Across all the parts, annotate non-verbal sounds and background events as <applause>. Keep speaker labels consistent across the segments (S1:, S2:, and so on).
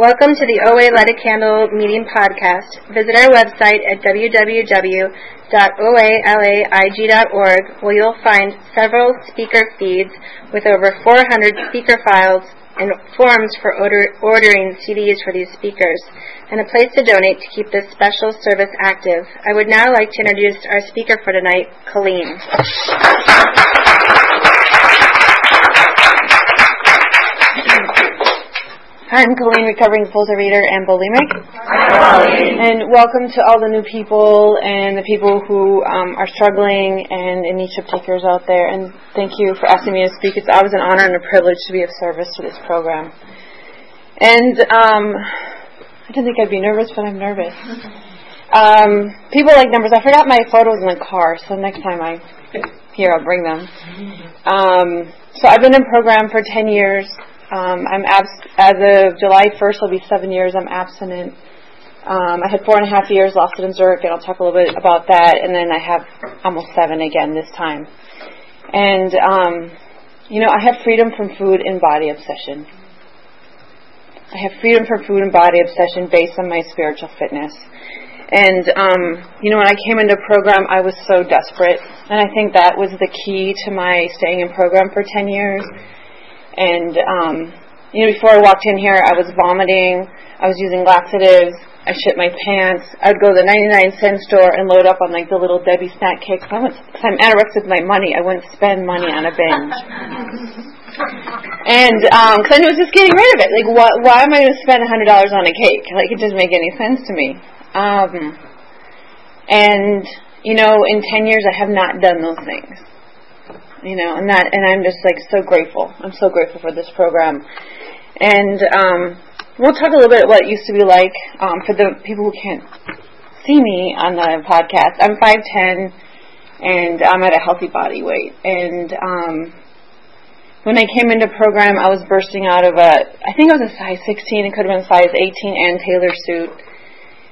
S1: Welcome to the OA Light a Candle Meeting Podcast. Visit our website at www.oalaig.org where you'll find several speaker feeds with over 400 speaker files and forms for order, ordering CDs for these speakers, and a place to donate to keep this special service active. I would now like to introduce our speaker for tonight, Colleen. I'm Colleen, recovering compulsive reader and bulimic. And welcome to all the new people and the people who um, are struggling and in need of takers out there. And thank you for asking me to speak. It's always an honor and a privilege to be of service to this program. And um, I didn't think I'd be nervous, but I'm nervous. Um, people like numbers. I forgot my photos in the car, so next time I here I'll bring them. Um, so I've been in program for 10 years. Um, I'm abs- as of July 1st, it'll be seven years. I'm abstinent. Um, I had four and a half years lost it in Zurich, and I'll talk a little bit about that. And then I have almost seven again this time. And um, you know, I have freedom from food and body obsession. I have freedom from food and body obsession based on my spiritual fitness. And um, you know, when I came into program, I was so desperate, and I think that was the key to my staying in program for ten years and um, you know, before I walked in here, I was vomiting. I was using laxatives. I shit my pants. I'd go to the 99 cent store and load up on like the little Debbie snack cakes. I went, cause I'm anorexic with my money. I wouldn't spend money on a binge. and um, cause I I was just getting rid of it. Like, why, why am I going to spend a hundred dollars on a cake? Like, it doesn't make any sense to me. Um, and you know, in ten years, I have not done those things you know, and that, and I'm just like so grateful. I'm so grateful for this program. And um, we'll talk a little bit what it used to be like um, for the people who can't see me on the podcast. I'm 5'10 and I'm at a healthy body weight. And um, when I came into program, I was bursting out of a, I think it was a size 16. It could have been size 18 Ann Taylor suit.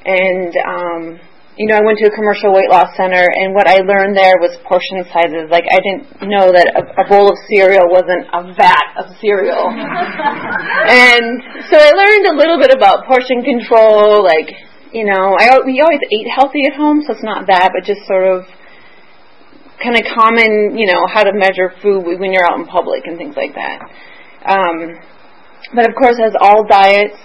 S1: And um, you know, I went to a commercial weight loss center, and what I learned there was portion sizes. Like, I didn't know that a, a bowl of cereal wasn't a vat of cereal. <laughs> and so I learned a little bit about portion control. Like, you know, I we always ate healthy at home, so it's not that, but just sort of kind of common, you know, how to measure food when you're out in public and things like that. Um, but of course, as all diets,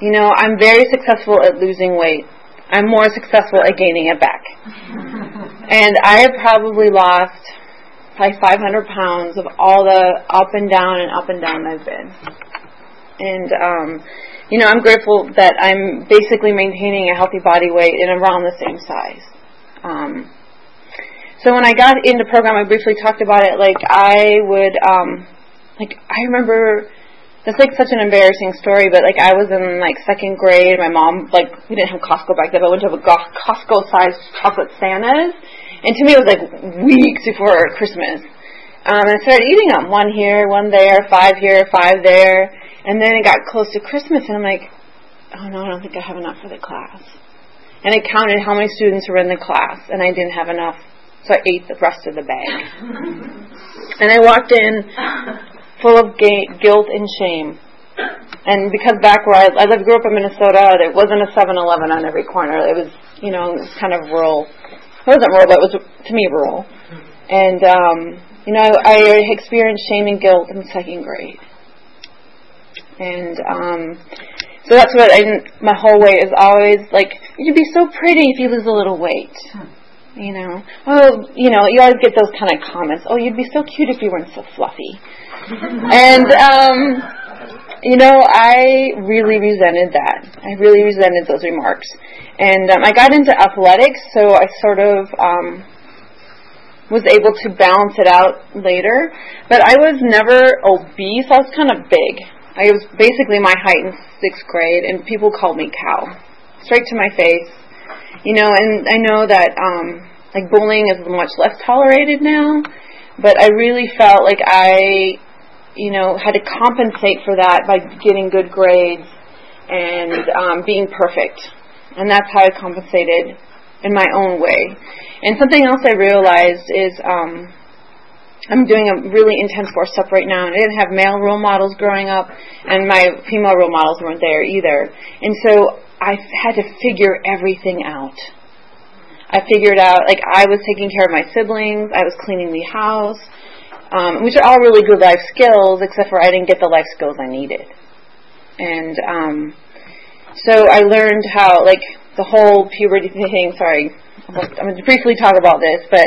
S1: you know, I'm very successful at losing weight. I'm more successful at gaining it back. and I have probably lost probably 500 pounds of all the up and down and up and down I've been. And, um, you know, I'm grateful that I'm basically maintaining a healthy body weight and around the same size. Um, so when I got into program, I briefly talked about it. Like I would, um, like I remember it's like such an embarrassing story, but like I was in like second grade. My mom like we didn't have Costco back then, but I went to a Costco sized chocolate Santas, and to me it was like weeks before Christmas. Um, and I started eating them, one here, one there, five here, five there, and then it got close to Christmas, and I'm like, oh no, I don't think I have enough for the class. And I counted how many students were in the class, and I didn't have enough, so I ate the rest of the bag. <laughs> and I walked in full of ga- guilt and shame. And because back where I, I lived, grew up in Minnesota, there wasn't a 7-Eleven on every corner. It was, you know, kind of rural. It wasn't rural, but it was to me rural. And um, you know, I, I experienced shame and guilt in second grade. And um, so that's what I, my whole way is always like, you'd be so pretty if you lose a little weight. You know, oh, you know, you always get those kind of comments. Oh, you'd be so cute if you weren't so fluffy and um, you know, I really resented that. I really resented those remarks, and um, I got into athletics, so I sort of um, was able to balance it out later. But I was never obese. I was kind of big. I was basically my height in sixth grade, and people called me cow, straight to my face. You know, and I know that um, like bullying is much less tolerated now, but I really felt like I you know, had to compensate for that by getting good grades and um, being perfect. And that's how I compensated in my own way. And something else I realized is um, I'm doing a really intense four step right now, and I didn't have male role models growing up, and my female role models weren't there either. And so I had to figure everything out. I figured out, like, I was taking care of my siblings, I was cleaning the house, um, which are all really good life skills, except for I didn't get the life skills I needed. And um, so I learned how, like, the whole puberty <laughs> thing, sorry, I'm going to briefly talk about this, but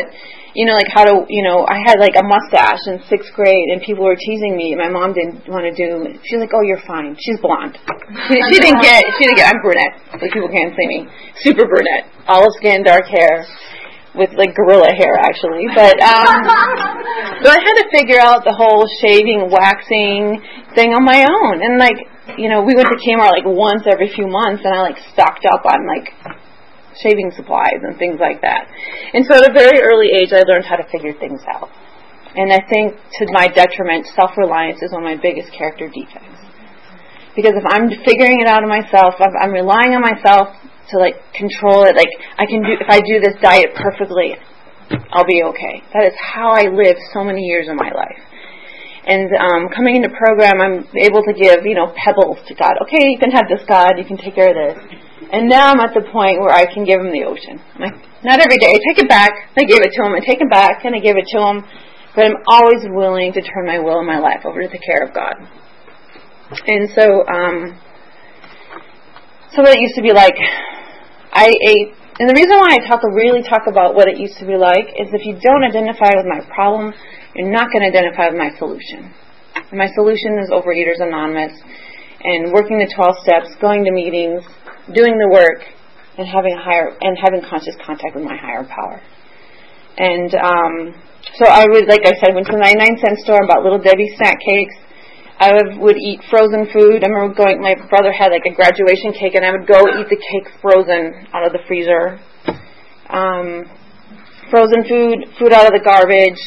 S1: you know, like how to, you know, I had like a mustache in sixth grade, and people were teasing me. My mom didn't want to do. She's like, "Oh, you're fine. She's blonde. She, <laughs> she didn't get. She didn't get. I'm brunette. Like people can't see me. Super brunette, olive skin, dark hair, with like gorilla hair actually. But um, <laughs> so I had to figure out the whole shaving, waxing thing on my own, and like, you know, we went to Kmart like once every few months, and I like stocked up on like shaving supplies and things like that. And so at a very early age, I learned how to figure things out. And I think to my detriment, self-reliance is one of my biggest character defects. Because if I'm figuring it out of myself, if I'm relying on myself to like control it, like I can do, if I do this diet perfectly, I'll be okay. That is how I lived so many years of my life. And um, coming into program, I'm able to give, you know, pebbles to God. Okay, you can have this, God. You can take care of this. And now I'm at the point where I can give him the ocean. I'm like, not every day. I take it back. I give it to him. I take it back and I give it to him. But I'm always willing to turn my will and my life over to the care of God. And so, um, so what it used to be like, I and the reason why I talk really talk about what it used to be like is if you don't identify with my problem, you're not going to identify with my solution. And my solution is Overeaters Anonymous and working the 12 steps, going to meetings, doing the work, and having a higher and having conscious contact with my higher power. And um, so I would, like I said, went to the 99 cent store and bought little Debbie snack cakes. I would, eat frozen food. I remember going. My brother had like a graduation cake, and I would go eat the cake frozen out of the freezer. Um, frozen food, food out of the garbage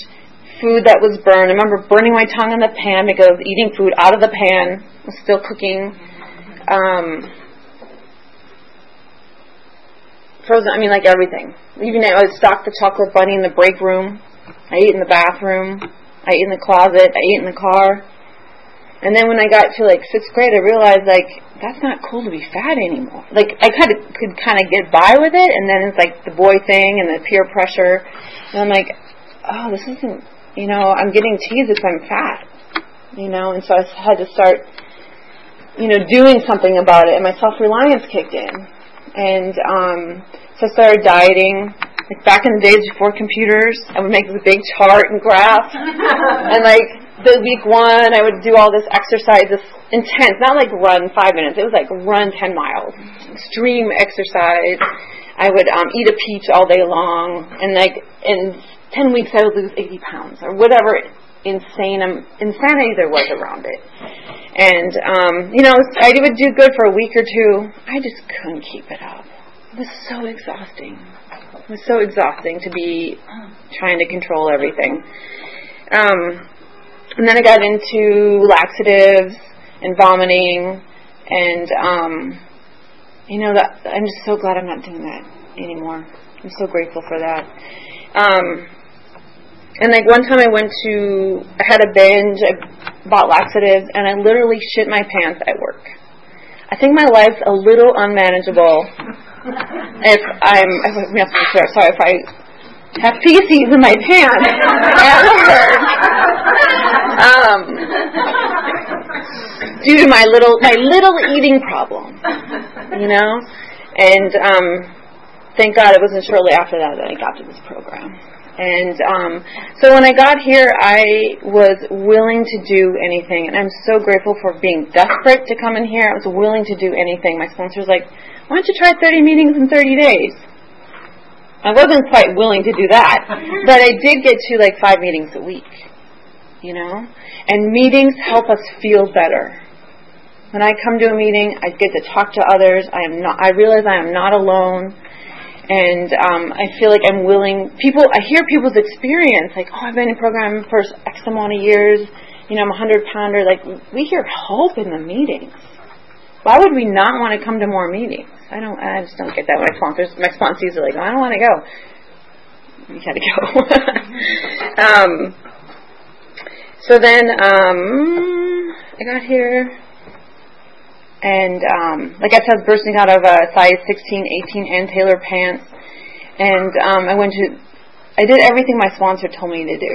S1: food that was burned. I remember burning my tongue in the pan because eating food out of the pan was still cooking. Um, frozen, I mean, like everything. Even I would stock the chocolate bunny in the break room. I ate in the bathroom. I ate in the closet. I ate in the car. And then when I got to like sixth grade, I realized like that's not cool to be fat anymore. Like I kind of could kind of get by with it, and then it's like the boy thing and the peer pressure, and I'm like, oh, this isn't you know, I'm getting teased if I'm fat, you know, and so I had to start, you know, doing something about it, and my self-reliance kicked in. And um, so I started dieting. Like back in the days before computers, I would make this big chart and graph, <laughs> and like the week one, I would do all this exercise, this intense, not like run five minutes. It was like run ten miles, extreme exercise. I would um, eat a peach all day long, and like in 10 weeks I would lose 80 pounds or whatever insane um, insanity there was around it. And, um, you know, I would do good for a week or two. I just couldn't keep it up. It was so exhausting. It was so exhausting to be trying to control everything. Um, and then I got into laxatives and vomiting and, um, you know, that I'm just so glad I'm not doing that anymore. I'm so grateful for that. Um, and like one time I went to, I had a binge, I bought laxatives, and I literally shit my pants at work. I think my life's a little unmanageable if I'm, if, sorry, if I have feces in my pants at work. Um, due to my little, my little eating problem, you know? And, um, thank God it wasn't shortly after that that I got to this program. And um, so when I got here, I was willing to do anything, and I'm so grateful for being desperate to come in here. I was willing to do anything. My sponsor was like, "Why don't you try 30 meetings in 30 days?" I wasn't quite willing to do that, <laughs> but I did get to like five meetings a week, you know. And meetings help us feel better. When I come to a meeting, I get to talk to others. I am not. I realize I am not alone and um, I feel like I'm willing. People, I hear people's experience, like, oh, I've been in program for X amount of years. You know, I'm a hundred pounder. Like, we hear hope in the meetings. Why would we not want to come to more meetings? I don't. I just don't get that. My sponsors, my sponsees are like, oh, I don't want to go. You gotta go. <laughs> um, So then um, I got here, and um, like I said, bursting out of a size 16, 18 Ann Taylor pants, and um, I went to, I did everything my sponsor told me to do.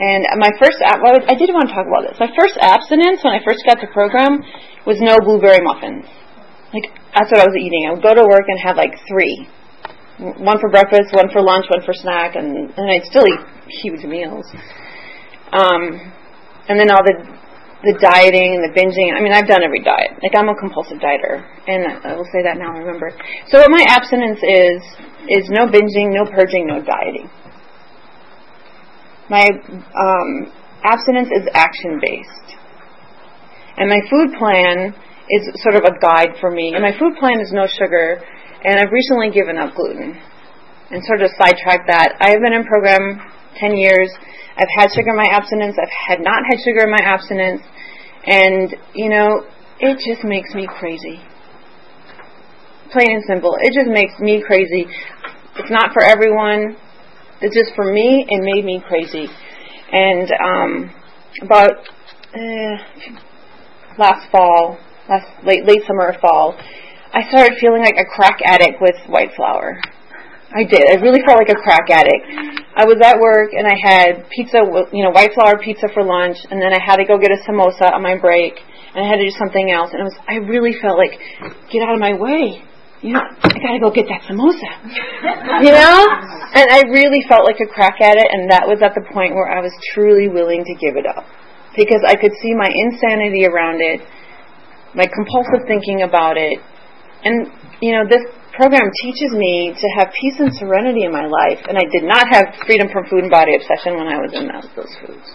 S1: And my first, well, I did want to talk about this. My first abstinence when I first got the program was no blueberry muffins. Like that's what I was eating. I would go to work and have like three, one for breakfast, one for lunch, one for snack, and and I'd still eat huge meals. Um, and then all the the dieting and the binging. I mean, I've done every diet. Like I'm a compulsive dieter, and I will say that now. I Remember. So what my abstinence is is no binging, no purging, no dieting. My um, abstinence is action based. And my food plan is sort of a guide for me. And my food plan is no sugar, and I've recently given up gluten. And sort of sidetrack that. I have been in program 10 years. I've had sugar in my abstinence. I've had not had sugar in my abstinence. And, you know, it just makes me crazy. Plain and simple. It just makes me crazy. It's not for everyone. It's just for me, it made me crazy. And um, about uh, last fall, last late late summer or fall, I started feeling like a crack addict with white flour. I did. I really felt like a crack addict. I was at work and I had pizza, you know, white flour pizza for lunch, and then I had to go get a samosa on my break, and I had to do something else. And it was, I really felt like, get out of my way you know, I gotta go get that samosa. <laughs> you know? And I really felt like a crack at it, and that was at the point where I was truly willing to give it up. Because I could see my insanity around it, my compulsive thinking about it, and, you know, this program teaches me to have peace and serenity in my life, and I did not have freedom from food and body obsession when I was in those, those foods.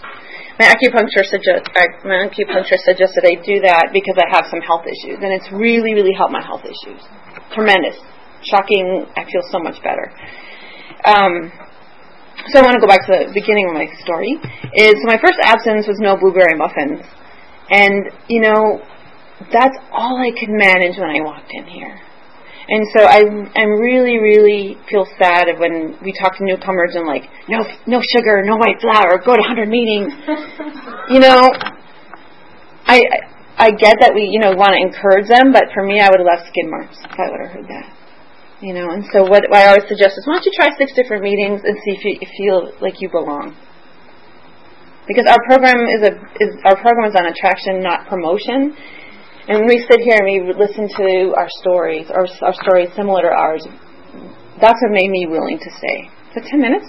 S1: My acupuncturist, suggest, my acupuncturist suggested I do that because I have some health issues, and it's really, really helped my health issues tremendous. Shocking. I feel so much better. Um, so I want to go back to the beginning of my story. Is so my first absence was no blueberry muffins, and you know that's all I could manage when I walked in here. And so I I really really feel sad when we talk to newcomers and like no no sugar, no white flour, go to 100 meetings. <laughs> you know, I I get that we, you know, want to encourage them, but for me, I would have left skid marks if I would have heard that. You know, and so what, what I always suggest is why don't you try six different meetings and see if you, if you feel like you belong. Because our program is a is our program is on attraction, not promotion. And when we sit here and we listen to our stories, or our stories similar to ours, that's what made me willing to stay. For ten minutes?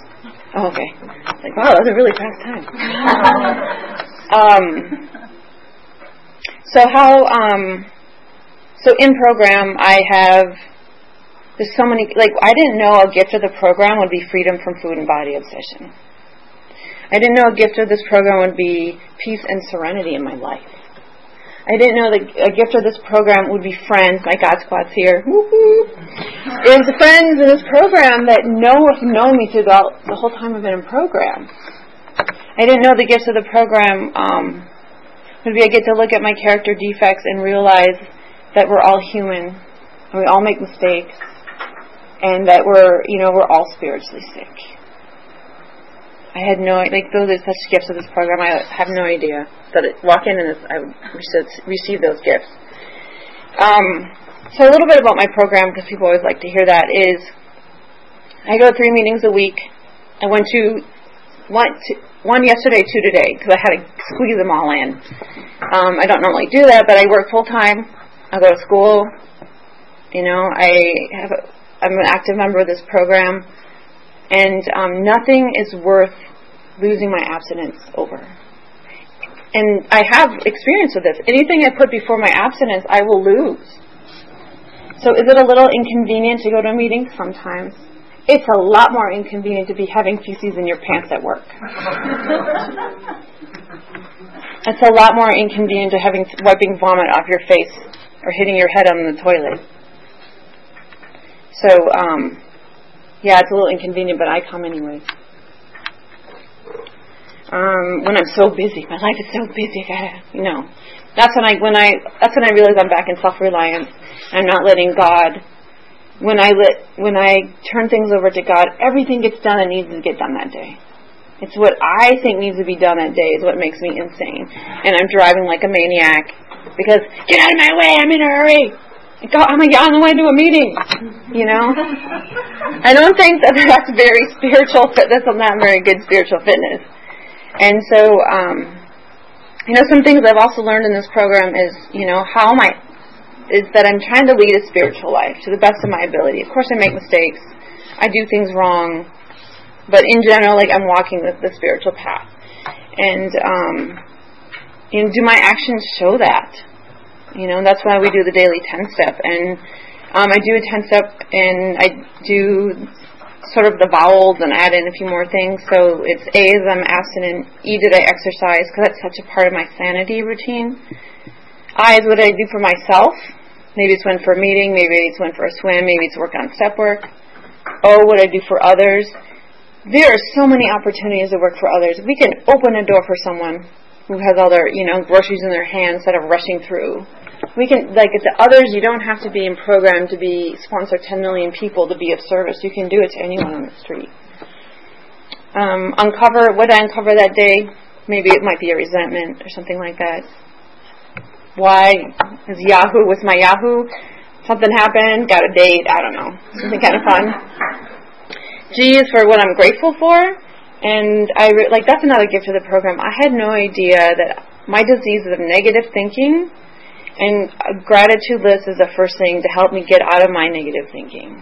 S1: Oh, okay. Like, wow, that was a really fast time. <laughs> um, so how um, so in program I have there's so many like I didn't know a gift of the program would be freedom from food and body obsession. I didn't know a gift of this program would be peace and serenity in my life. I didn't know that a gift of this program would be friends. My God Squad's here. Is friends in this program that know have known me throughout the whole time I've been in program. I didn't know the gifts of the program um, Maybe I get to look at my character defects and realize that we're all human and we all make mistakes and that we're, you know, we're all spiritually sick. I had no like those are such gifts of this program. I have no idea that it, walk in and I would receive those gifts. Um, so a little bit about my program because people always like to hear that is I go three meetings a week. I went to one, two, one yesterday, two today, because I had to squeeze them all in. Um, I don't normally do that, but I work full time. I go to school. You know, I have. A, I'm an active member of this program, and um, nothing is worth losing my abstinence over. And I have experience with this. Anything I put before my abstinence, I will lose. So is it a little inconvenient to go to a meeting? Sometimes it's a lot more inconvenient to be having feces in your pants at work. <laughs> it's a lot more inconvenient to having wiping vomit off your face or hitting your head on the toilet. So, um, yeah, it's a little inconvenient, but I come anyways. Um, when I'm so busy, my life is so busy. I gotta, you know, that's when I when I that's when I realize I'm back in self reliance. I'm not letting God when I let when I turn things over to God, everything gets done that needs to get done that day. It's what I think needs to be done that day is what makes me insane. And I'm driving like a maniac because get out of my way, I'm in a hurry. I'm like, on the way to a meeting, you know. <laughs> I don't think that that's very spiritual. That's not very good spiritual fitness. And so, um, you know, some things I've also learned in this program is, you know, how am I? Is that I'm trying to lead a spiritual life to the best of my ability. Of course, I make mistakes. I do things wrong, but in general, like I'm walking the, the spiritual path. And um, you know, do my actions show that? You know, that's why we do the daily ten step. And um, I do a ten step, and I do sort of the vowels and add in a few more things. So it's A is I'm abstinent, E did I exercise because that's such a part of my sanity routine. I is what I do for myself. Maybe it's one for a meeting, maybe it's one for a swim, maybe it's work on step work. Oh, what I do for others. There are so many opportunities to work for others. We can open a door for someone who has all their, you know, groceries in their hands instead of rushing through. We can, like, it's others, you don't have to be in program to be, sponsor 10 million people to be of service. You can do it to anyone on the street. Um, uncover, what I uncover that day, maybe it might be a resentment or something like that. Why is Yahoo, was my Yahoo something happened, got a date, I don't know, something kind of fun. G is for what I'm grateful for, and I re- like that's another gift to the program. I had no idea that my disease of negative thinking, and a gratitude list is the first thing to help me get out of my negative thinking.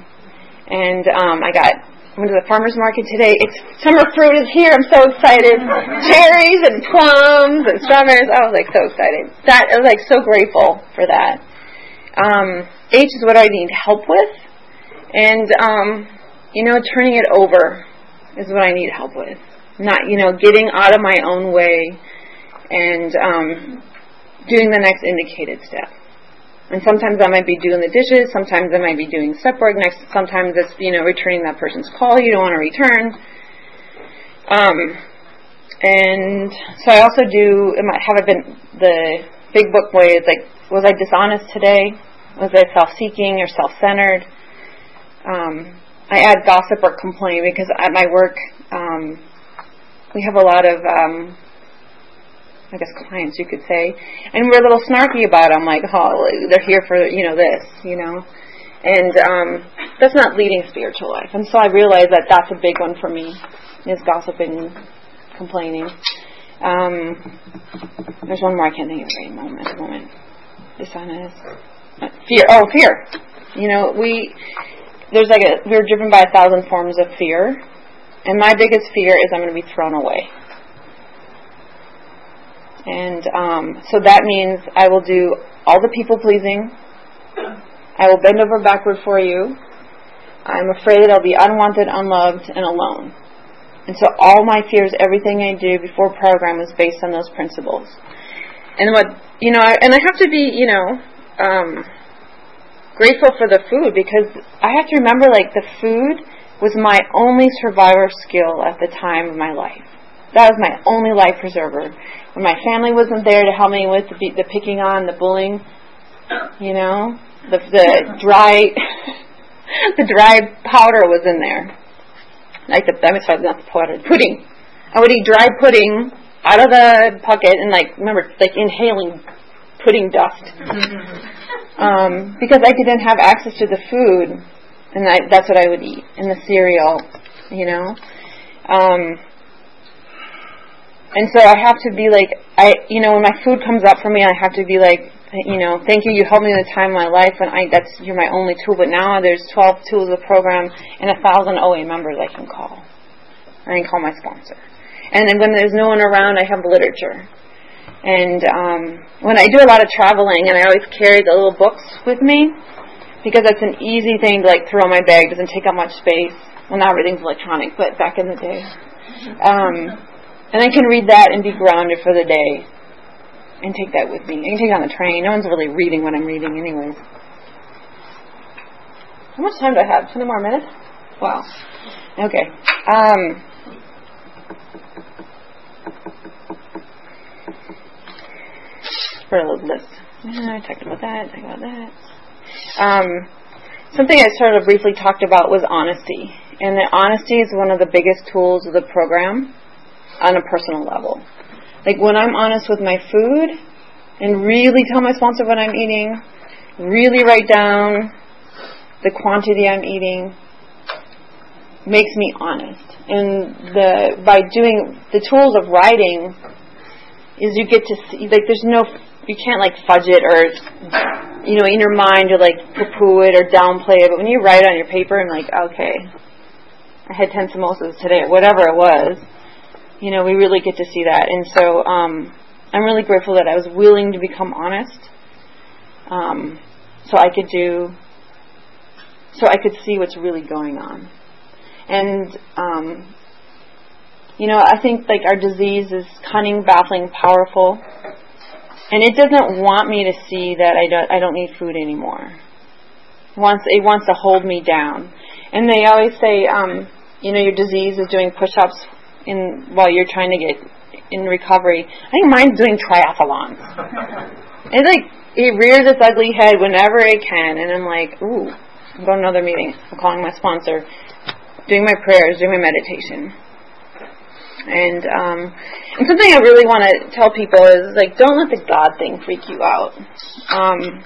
S1: And um, I got went to the farmers market today. It's summer fruit is here. I'm so excited. Cherries and plums and strawberries. I was like so excited. That I was like so grateful for that. Um, H is what I need help with, and um, you know, turning it over is what I need help with. Not you know, getting out of my own way and um, doing the next indicated step. And sometimes I might be doing the dishes. Sometimes I might be doing step work. Next, sometimes it's you know returning that person's call you don't want to return. Um, and so I also do. It might have been the big book way is like was I dishonest today? Was I self-seeking or self-centered? Um, I add gossip or complaint because at my work um, we have a lot of, um, I guess, clients you could say, and we're a little snarky about them, like, oh, they're here for you know this, you know, and um, that's not leading spiritual life. And so I realized that that's a big one for me is gossiping, complaining. Um, there's one more I can't think of right moment. Moment dishonest, fear. Oh, fear. You know, we there's like a we're driven by a thousand forms of fear, and my biggest fear is I'm going to be thrown away. And um, so that means I will do all the people pleasing. I will bend over backward for you. I'm afraid that I'll be unwanted, unloved, and alone. And so all my fears, everything I do before program is based on those principles. And what you know, I, and I have to be, you know, um, grateful for the food because I have to remember, like, the food was my only survivor skill at the time of my life. That was my only life preserver. When my family wasn't there to help me with the, the picking on, the bullying, you know, the the dry, <laughs> the dry powder was in there. Like the, I'm sorry, not the powder, pudding. I would eat dry pudding out of the bucket and like remember like inhaling pudding dust um, because I didn't have access to the food, and I, that's what I would eat and the cereal, you know. Um, and so I have to be like I, you know, when my food comes up for me, I have to be like, you know, thank you. You helped me the time of my life, and I that's you're my only tool. But now there's 12 tools of the program and a thousand OA members I can call. I can call my sponsor. And then when there's no one around, I have literature. And um, when I do a lot of traveling, and I always carry the little books with me, because that's an easy thing to like throw in my bag. Doesn't take up much space. Well, now everything's electronic, but back in the day, um, and I can read that and be grounded for the day, and take that with me. I can take it on the train. No one's really reading what I'm reading, anyways. How much time do I have? Twenty more minutes. Wow. Okay. Um, for a little list. Yeah, I talked about that. Talked about that. Um, something I sort of briefly talked about was honesty, and that honesty is one of the biggest tools of the program. On a personal level. Like when I'm honest with my food and really tell my sponsor what I'm eating, really write down the quantity I'm eating, makes me honest. And the by doing the tools of writing is you get to see like there's no you can't like fudge it or you know in your mind you like poo poo it or downplay it. But when you write on your paper and like okay, I had ten samosas today, whatever it was, you know we really get to see that. And so um, I'm really grateful that I was willing to become honest. Um, so I could do so I could see what's really going on. And, um, you know, I think like our disease is cunning, baffling, powerful. And it doesn't want me to see that I don't, I don't need food anymore. It wants, it wants to hold me down. And they always say, um, you know, your disease is doing push-ups in, while you're trying to get in recovery. I think mine's doing triathlons. <laughs> it's like, it rears its ugly head whenever it can, and I'm like, ooh, I'm going to another meeting. I'm calling my sponsor doing my prayers, doing my meditation. And um, and something I really want to tell people is like, don't let the God thing freak you out. Um,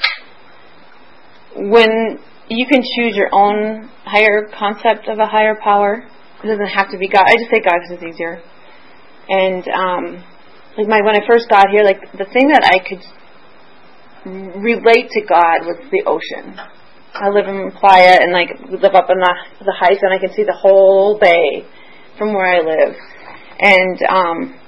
S1: when you can choose your own higher concept of a higher power, it doesn't have to be God. I just say God because it's easier. And um, like my when I first got here, like the thing that I could relate to God was the ocean. I live in Playa and like live up in the the heights and I can see the whole bay from where I live. And um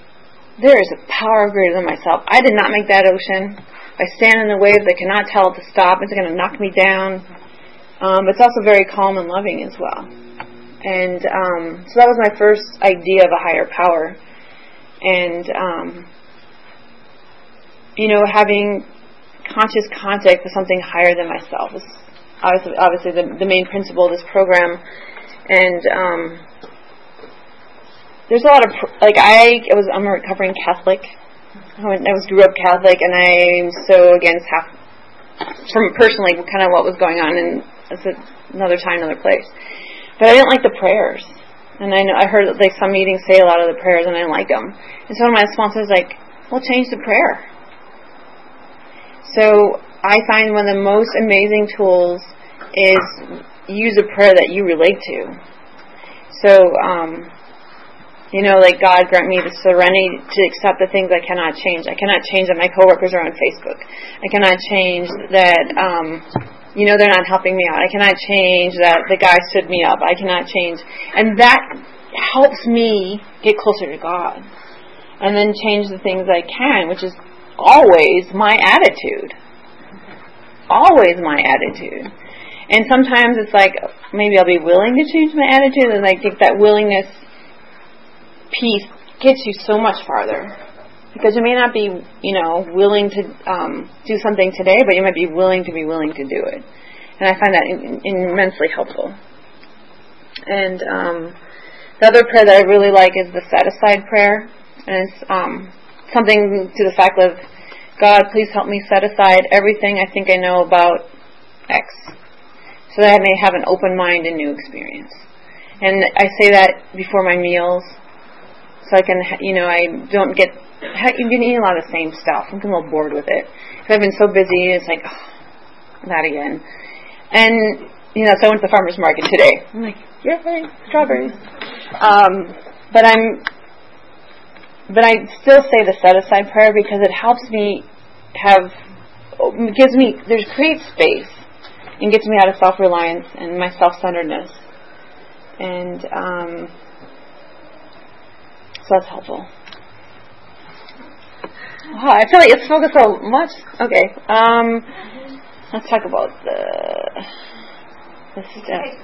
S1: there is a power greater than myself. I did not make that ocean. I stand in the waves, I cannot tell it to stop. It's going to knock me down. Um, it's also very calm and loving as well. And um, so that was my first idea of a higher power. And um, you know, having conscious contact with something higher than myself is obviously, obviously the, the main principle of this program. And um, there's a lot of like I, was I'm a recovering Catholic. I, I was grew up Catholic, and I'm so against half from personally kind of what was going on, and it's another time, another place. But I didn't like the prayers, and I know I heard like some meetings say a lot of the prayers, and I like them. And so my sponsors was like, "Well, change the prayer." So I find one of the most amazing tools is use a prayer that you relate to. So, um, you know, like God grant me the serenity to accept the things I cannot change. I cannot change that my coworkers are on Facebook. I cannot change that, um, you know, they're not helping me out. I cannot change that the guy stood me up. I cannot change, and that helps me get closer to God, and then change the things I can, which is always my attitude. Always my attitude. And sometimes it's like maybe I'll be willing to change my attitude, and I think that willingness piece gets you so much farther. Because you may not be, you know, willing to um, do something today, but you might be willing to be willing to do it. And I find that in, in immensely helpful. And um, the other prayer that I really like is the set aside prayer, and it's um, something to the fact of God, please help me set aside everything I think I know about X so that I may have an open mind and new experience. And I say that before my meals, so I can, you know, I don't get, you've been eating a lot of the same stuff. I'm getting a little bored with it. Because I've been so busy, it's like, oh, that again. And, you know, so I went to the farmer's market today. I'm like, yay, strawberries. Um, but I'm, but I still say the set aside prayer because it helps me have, gives me, there's create space and gets me out of self reliance and my self centeredness. And um, that's helpful. Wow, I feel like it's focused so much. Okay, um, let's talk about the steps.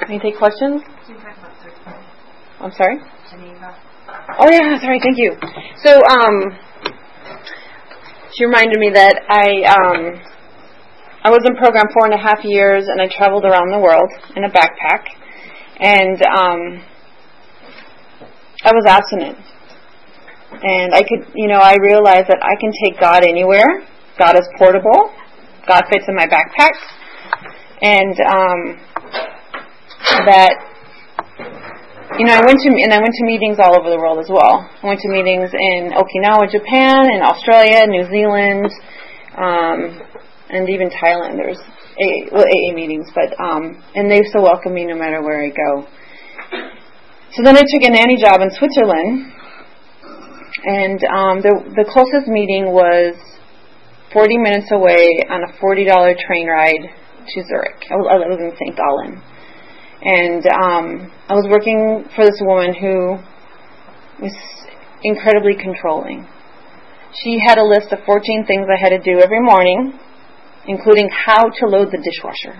S1: Can you take questions? I'm sorry. Oh yeah, sorry. Thank you. So um, she reminded me that I um, I was in program four and a half years, and I traveled around the world in a backpack, and um, I was abstinent. And I could, you know, I realized that I can take God anywhere. God is portable. God fits in my backpack, and um, that you know, I went to and I went to meetings all over the world as well. I went to meetings in Okinawa, Japan, in Australia, New Zealand, um, and even Thailand. There's AA, well, AA meetings, but um, and they still welcome me no matter where I go. So then I took a nanny job in Switzerland, and um, the the closest meeting was 40 minutes away on a $40 train ride to Zurich. I was in St. Gallen. And um, I was working for this woman who was incredibly controlling. She had a list of 14 things I had to do every morning, including how to load the dishwasher.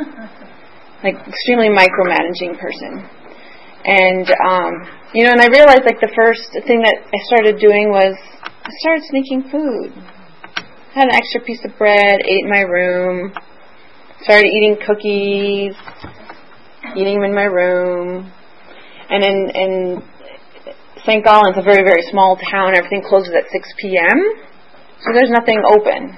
S1: <laughs> like extremely micromanaging person. And um, you know, and I realized like the first thing that I started doing was I started sneaking food had an extra piece of bread, ate in my room, started eating cookies, eating them in my room. And in, in St. Gallen's a very, very small town. Everything closes at 6 p.m. So there's nothing open.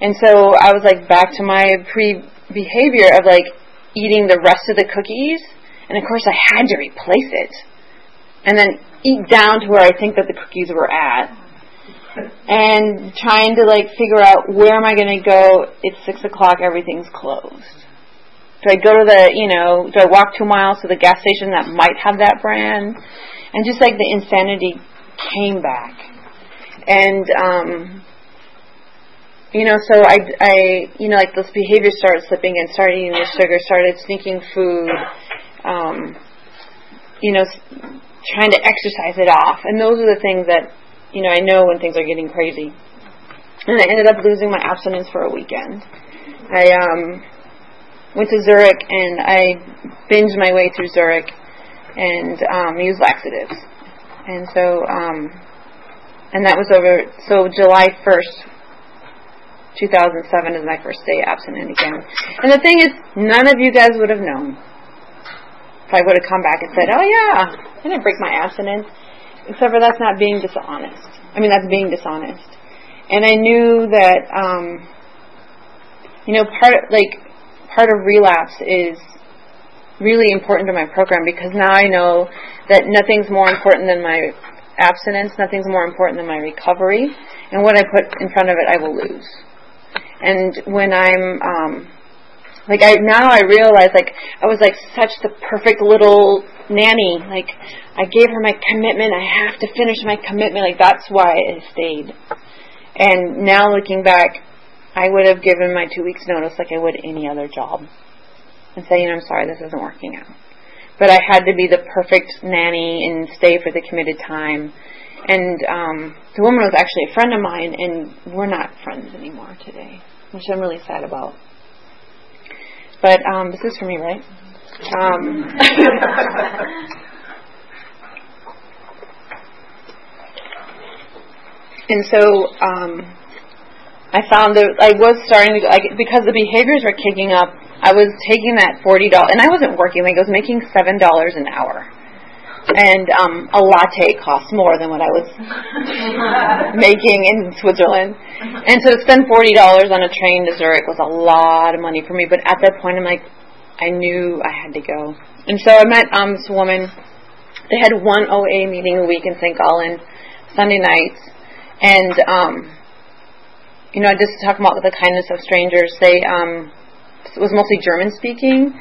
S1: And so I was like back to my pre behavior of like eating the rest of the cookies. And of course I had to replace it. And then eat down to where I think that the cookies were at and trying to like figure out where am I going to go. It's six o'clock. Everything's closed. Do I go to the you know? Do I walk two miles to the gas station that might have that brand? And just like the insanity came back, and um, you know, so I, I, you know, like those behaviors started slipping in, started eating the sugar, started sneaking food, um, you know, trying to exercise it off, and those are the things that you know, I know when things are getting crazy. And I ended up losing my abstinence for a weekend. I um, went to Zurich and I binged my way through Zurich and um, used laxatives. And so, um, and that was over, so July 1st, 2007 is my first day abstinent again. And the thing is, none of you guys would have known if I would have come back and said, oh yeah, I didn't break my abstinence. Except for that's not being dishonest. I mean, that's being dishonest. And I knew that, um, you know, part of, like part of relapse is really important to my program because now I know that nothing's more important than my abstinence, nothing's more important than my recovery, and what I put in front of it, I will lose. And when I'm um, like I now I realize like I was like such the perfect little nanny. Like I gave her my commitment. I have to finish my commitment. Like that's why I stayed. And now looking back, I would have given my two weeks notice like I would any other job, and say, you know, I'm sorry, this isn't working out. But I had to be the perfect nanny and stay for the committed time. And um, the woman was actually a friend of mine, and we're not friends anymore today, which I'm really sad about. But um, this is for me, right? Um, <laughs> and so um, I found that I was starting to like because the behaviors were kicking up. I was taking that forty dollars, and I wasn't working. Like I was making seven dollars an hour, and um, a latte costs more than what I was <laughs> making in Switzerland. And so to spend forty dollars on a train to Zurich was a lot of money for me. But at that point, I'm like, I knew I had to go. And so I met um, this woman. They had one OA meeting a week in St. Gallen, Sunday nights. And, um, you know, just to talk about the kindness of strangers, they, um, it was mostly German speaking.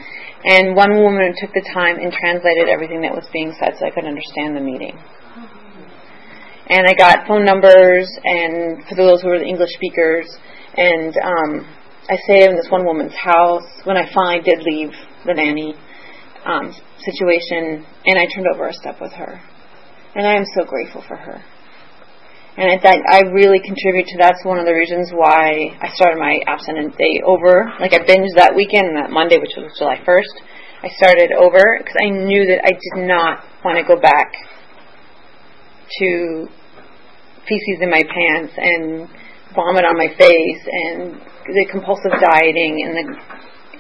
S1: And one woman took the time and translated everything that was being said so I could understand the meeting. And I got phone numbers and for those who were the English speakers. And, um, I stayed in this one woman's house when I finally did leave the nanny um, situation, and I turned over a step with her, and I am so grateful for her. And I think I really contribute to that's one of the reasons why I started my abstinent day over. Like I binged that weekend, and that Monday, which was July 1st. I started over because I knew that I did not want to go back to feces in my pants and vomit on my face and the compulsive dieting and the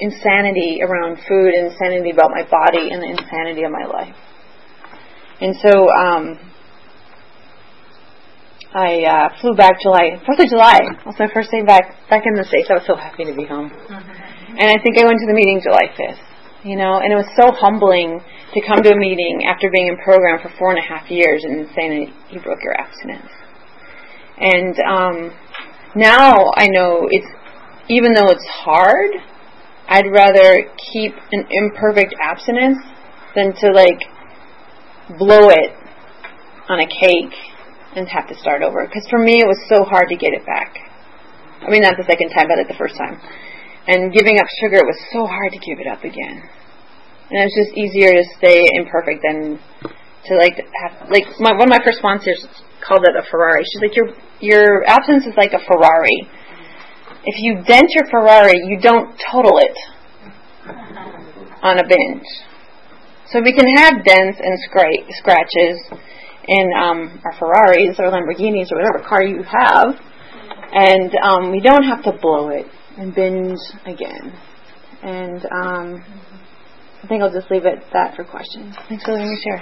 S1: insanity around food, insanity about my body, and the insanity of my life. And so um, I uh, flew back July, Fourth of July. That was my first day back back in the states. I was so happy to be home. Mm-hmm. And I think I went to the meeting July fifth. You know, and it was so humbling to come to a meeting after being in program for four and a half years and saying that you broke your abstinence. And um, now I know it's even though it's hard, I'd rather keep an imperfect abstinence than to like blow it on a cake and have to start over. Because for me, it was so hard to get it back. I mean, not the second time, but at the first time. And giving up sugar, it was so hard to give it up again. And it's just easier to stay imperfect than to like have like my, one of my first sponsors called it a Ferrari. She's like your your absence is like a Ferrari. If you dent your Ferrari, you don't total it on a binge. So we can have dents and scra- scratches in um, our Ferraris or Lamborghinis or whatever car you have, and um, we don't have to blow it and binge again. And um, I think I'll just leave it at that for questions. Thanks for letting me share.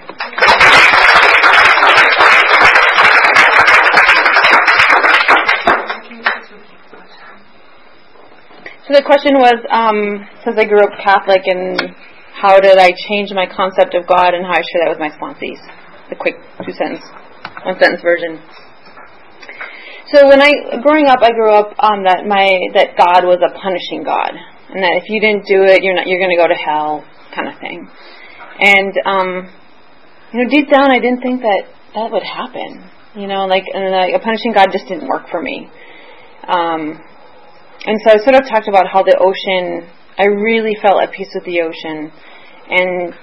S1: So the question was, um, since I grew up Catholic, and how did I change my concept of God, and how I share that with my sponsees? The quick two sentence, one sentence version. So when I growing up, I grew up um, that my that God was a punishing God, and that if you didn't do it, you're not you're going to go to hell, kind of thing. And um, you know, deep down, I didn't think that that would happen. You know, like and like a punishing God just didn't work for me. Um, and so I sort of talked about how the ocean, I really felt at peace with the ocean. And,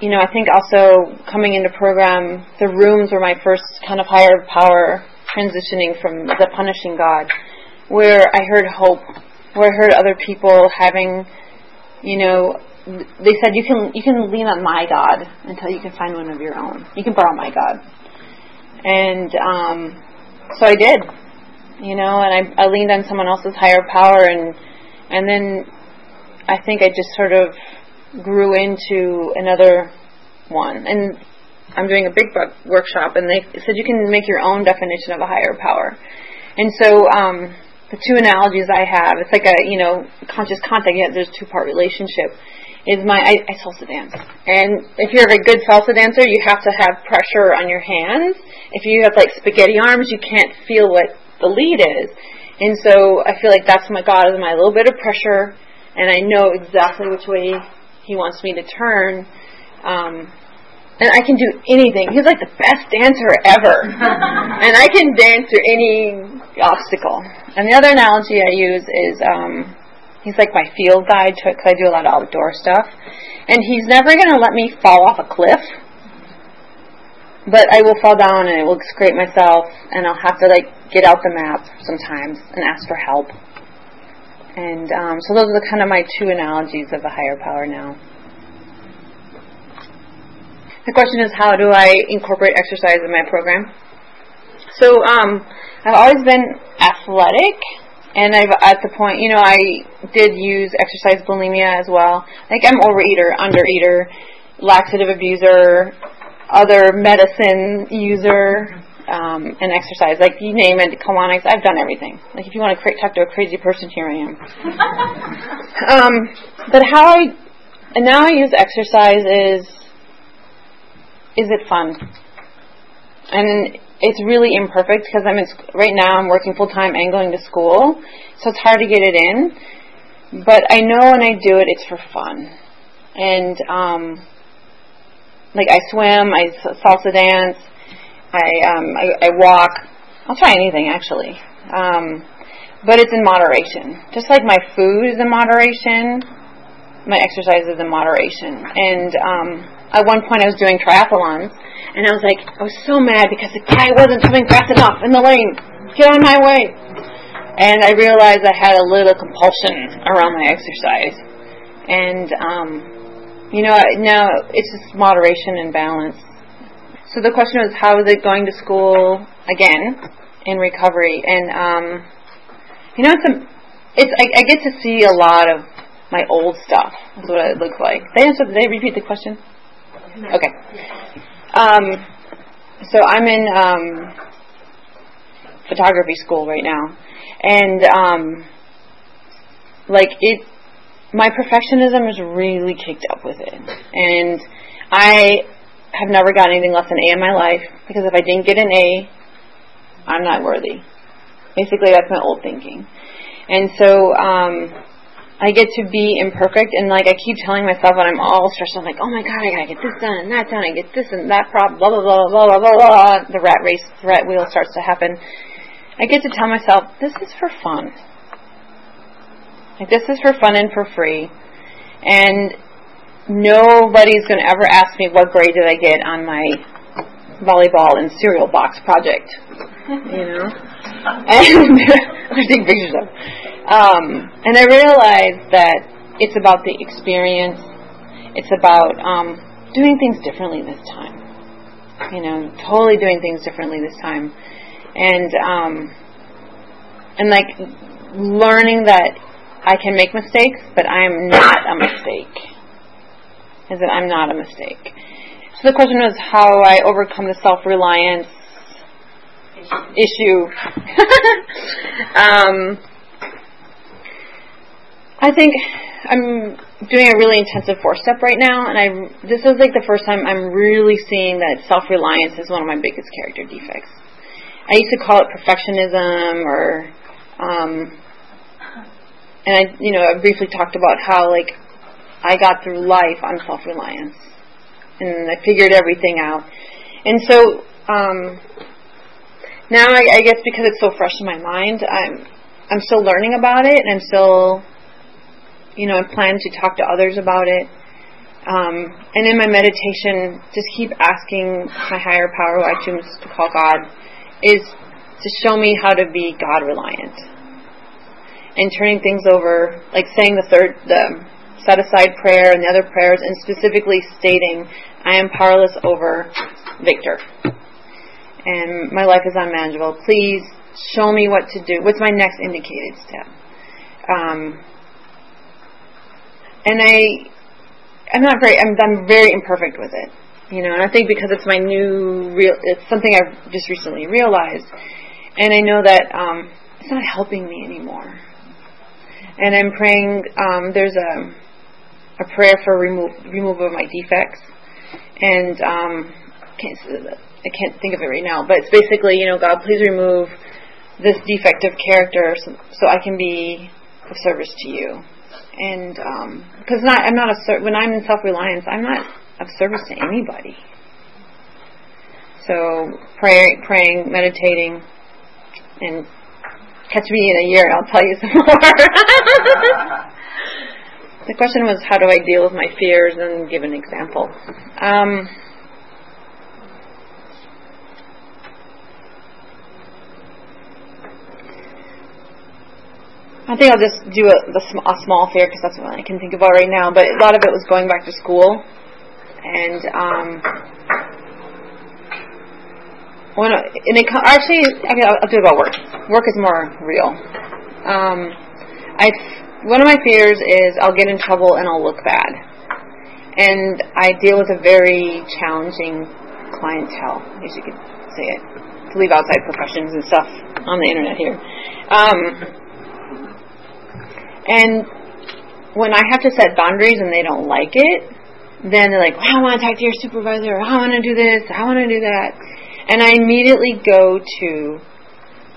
S1: you know, I think also coming into program, the rooms were my first kind of higher power transitioning from the punishing God, where I heard hope, where I heard other people having, you know, they said you can you can lean on my God until you can find one of your own. You can borrow my God, and um, so I did you know, and I, I leaned on someone else's higher power, and and then I think I just sort of grew into another one. And I'm doing a big book workshop, and they said you can make your own definition of a higher power. And so um, the two analogies I have, it's like a you know conscious contact. Yet there's two part relationship. Is my I, I salsa dance, and if you're a good salsa dancer, you have to have pressure on your hands. If you have like spaghetti arms, you can't feel what the lead is. And so I feel like that's my God is my little bit of pressure, and I know exactly which way He wants me to turn. Um, and I can do anything. He's like the best dancer ever, <laughs> and I can dance through any obstacle. And the other analogy I use is um, he's like my field guide because I do a lot of outdoor stuff, and he's never going to let me fall off a cliff but I will fall down and I will scrape myself and I'll have to like get out the map sometimes and ask for help. And um, so those are kind of my two analogies of the higher power now. The question is, how do I incorporate exercise in my program? So um, I've always been athletic, and I've at the point, you know, I did use exercise bulimia as well. Like I'm overeater, undereater, laxative abuser, other medicine user um, and exercise. Like you name it, colonics. I've done everything. Like if you want to talk to a crazy person, here I am. <laughs> um, but how I and now I use exercise is is it fun? And it's really imperfect because I'm in, right now I'm working full time and going to school, so it's hard to get it in. But I know when I do it, it's for fun, and um, like I swim, I salsa dance, I um, I, I walk. I'll try anything actually, um, but it's in moderation. Just like my food is in moderation, my exercise is in moderation. And um, at one point, I was doing triathlons, and I was like, I was so mad because the guy wasn't coming fast enough in the lane. Get on my way. And I realized I had a little compulsion around my exercise, and um, you know, now it's just moderation and balance. So the question was, how is it going to school again in recovery? And um, you know, it's a, it's I, I get to see a lot of my old stuff. Is what it looks like. They answer. They repeat the question? Okay. Um, so I'm in um, photography school right now, and um, like it my perfectionism is really kicked up with it. And I have never gotten anything less than A in my life because if I didn't get an A, I'm not worthy. Basically, that's my old thinking. And so, um, I get to be imperfect and like I keep telling myself when I'm all stressed, I'm like, oh my god, I gotta get this done and that done, I get this and that problem, blah blah blah blah blah blah blah. The rat race, the rat wheel starts to happen. I get to tell myself, this is for fun. Like this is for fun and for free, and nobody's gonna ever ask me what grade did I get on my volleyball and cereal box project. You know, <laughs> and <laughs> I take pictures of. Um, and I realized that it's about the experience. It's about um, doing things differently this time. You know, totally doing things differently this time, and um, and like learning that I can make mistakes, but I'm not a mistake. Is that I'm not a mistake. So the question was how I overcome the self-reliance issue. <laughs> um, I think I'm doing a really intensive four step right now, and I this is like the first time I'm really seeing that self reliance is one of my biggest character defects. I used to call it perfectionism, or um, and I you know I briefly talked about how like I got through life on self reliance, and I figured everything out, and so um, now I, I guess because it's so fresh in my mind, I'm I'm still learning about it, and I'm still you know, I plan to talk to others about it. Um, and in my meditation, just keep asking my higher power, I choose to call God, is to show me how to be God reliant. And turning things over, like saying the third, the set aside prayer and the other prayers, and specifically stating, I am powerless over Victor. And my life is unmanageable. Please show me what to do. What's my next indicated step? Um, and I, I'm not very, I'm, I'm very imperfect with it, you know. And I think because it's my new real, it's something I've just recently realized, and I know that um, it's not helping me anymore. And I'm praying. Um, there's a a prayer for remove removal of my defects, and um, I can't I can't think of it right now, but it's basically, you know, God, please remove this defective character so, so I can be of service to you and because um, not I'm not a ser- when I'm in self reliance, I'm not of service to anybody. So praying, praying, meditating, and catch me in a year, and I'll tell you some <laughs> more. <laughs> the question was, how do I deal with my fears, and give an example. Um, I think I'll just do a, a small fear because that's what I can think about right now. But a lot of it was going back to school, and um, when and it actually I mean, I'll, I'll do about work. Work is more real. Um, I one of my fears is I'll get in trouble and I'll look bad, and I deal with a very challenging clientele, as you could say it. To leave outside professions and stuff on the internet here. Um, and when I have to set boundaries and they don't like it, then they're like, well, I want to talk to your supervisor. I want to do this. I want to do that. And I immediately go to,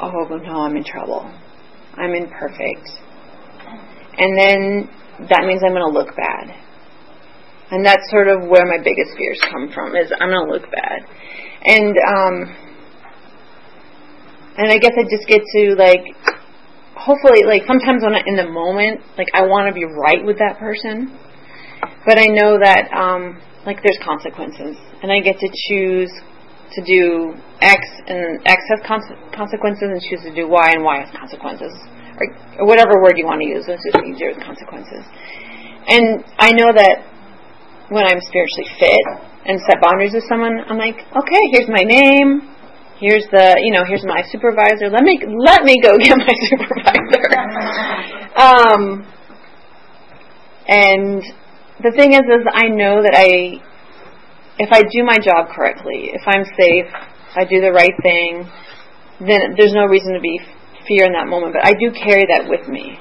S1: oh, no, I'm in trouble. I'm imperfect. And then that means I'm going to look bad. And that's sort of where my biggest fears come from is I'm going to look bad. And, um, and I guess I just get to like hopefully, like sometimes when I, in the moment, like I want to be right with that person, but I know that um, like there's consequences, and I get to choose to do X, and X has con- consequences, and choose to do Y, and Y has consequences, or, whatever word you want to use. It's just easier with consequences. And I know that when I'm spiritually fit and set boundaries with someone, I'm like, okay, here's my name here's the you know here's my supervisor let me let me go <laughs> get my supervisor <laughs> um, and the thing is is i know that i if i do my job correctly if i'm safe i do the right thing then there's no reason to be fear in that moment but i do carry that with me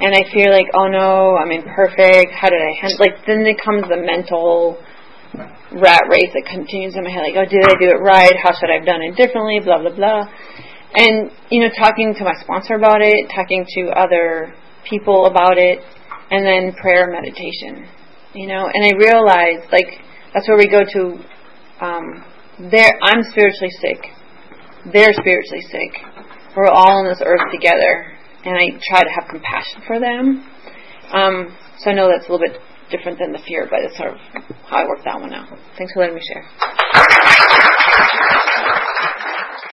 S1: and I feel like, oh no, I'm imperfect. How did I handle? Like then it comes the mental rat race that continues in my head. Like, oh, did I do it right? How should I have done it differently? Blah blah blah. And you know, talking to my sponsor about it, talking to other people about it, and then prayer meditation. You know, and I realized like that's where we go to. Um, there, I'm spiritually sick. They're spiritually sick. We're all on this earth together, and I try to have compassion for them. Um, so I know that's a little bit different than the fear, but it's sort of how I work that one out. Thanks for letting me share.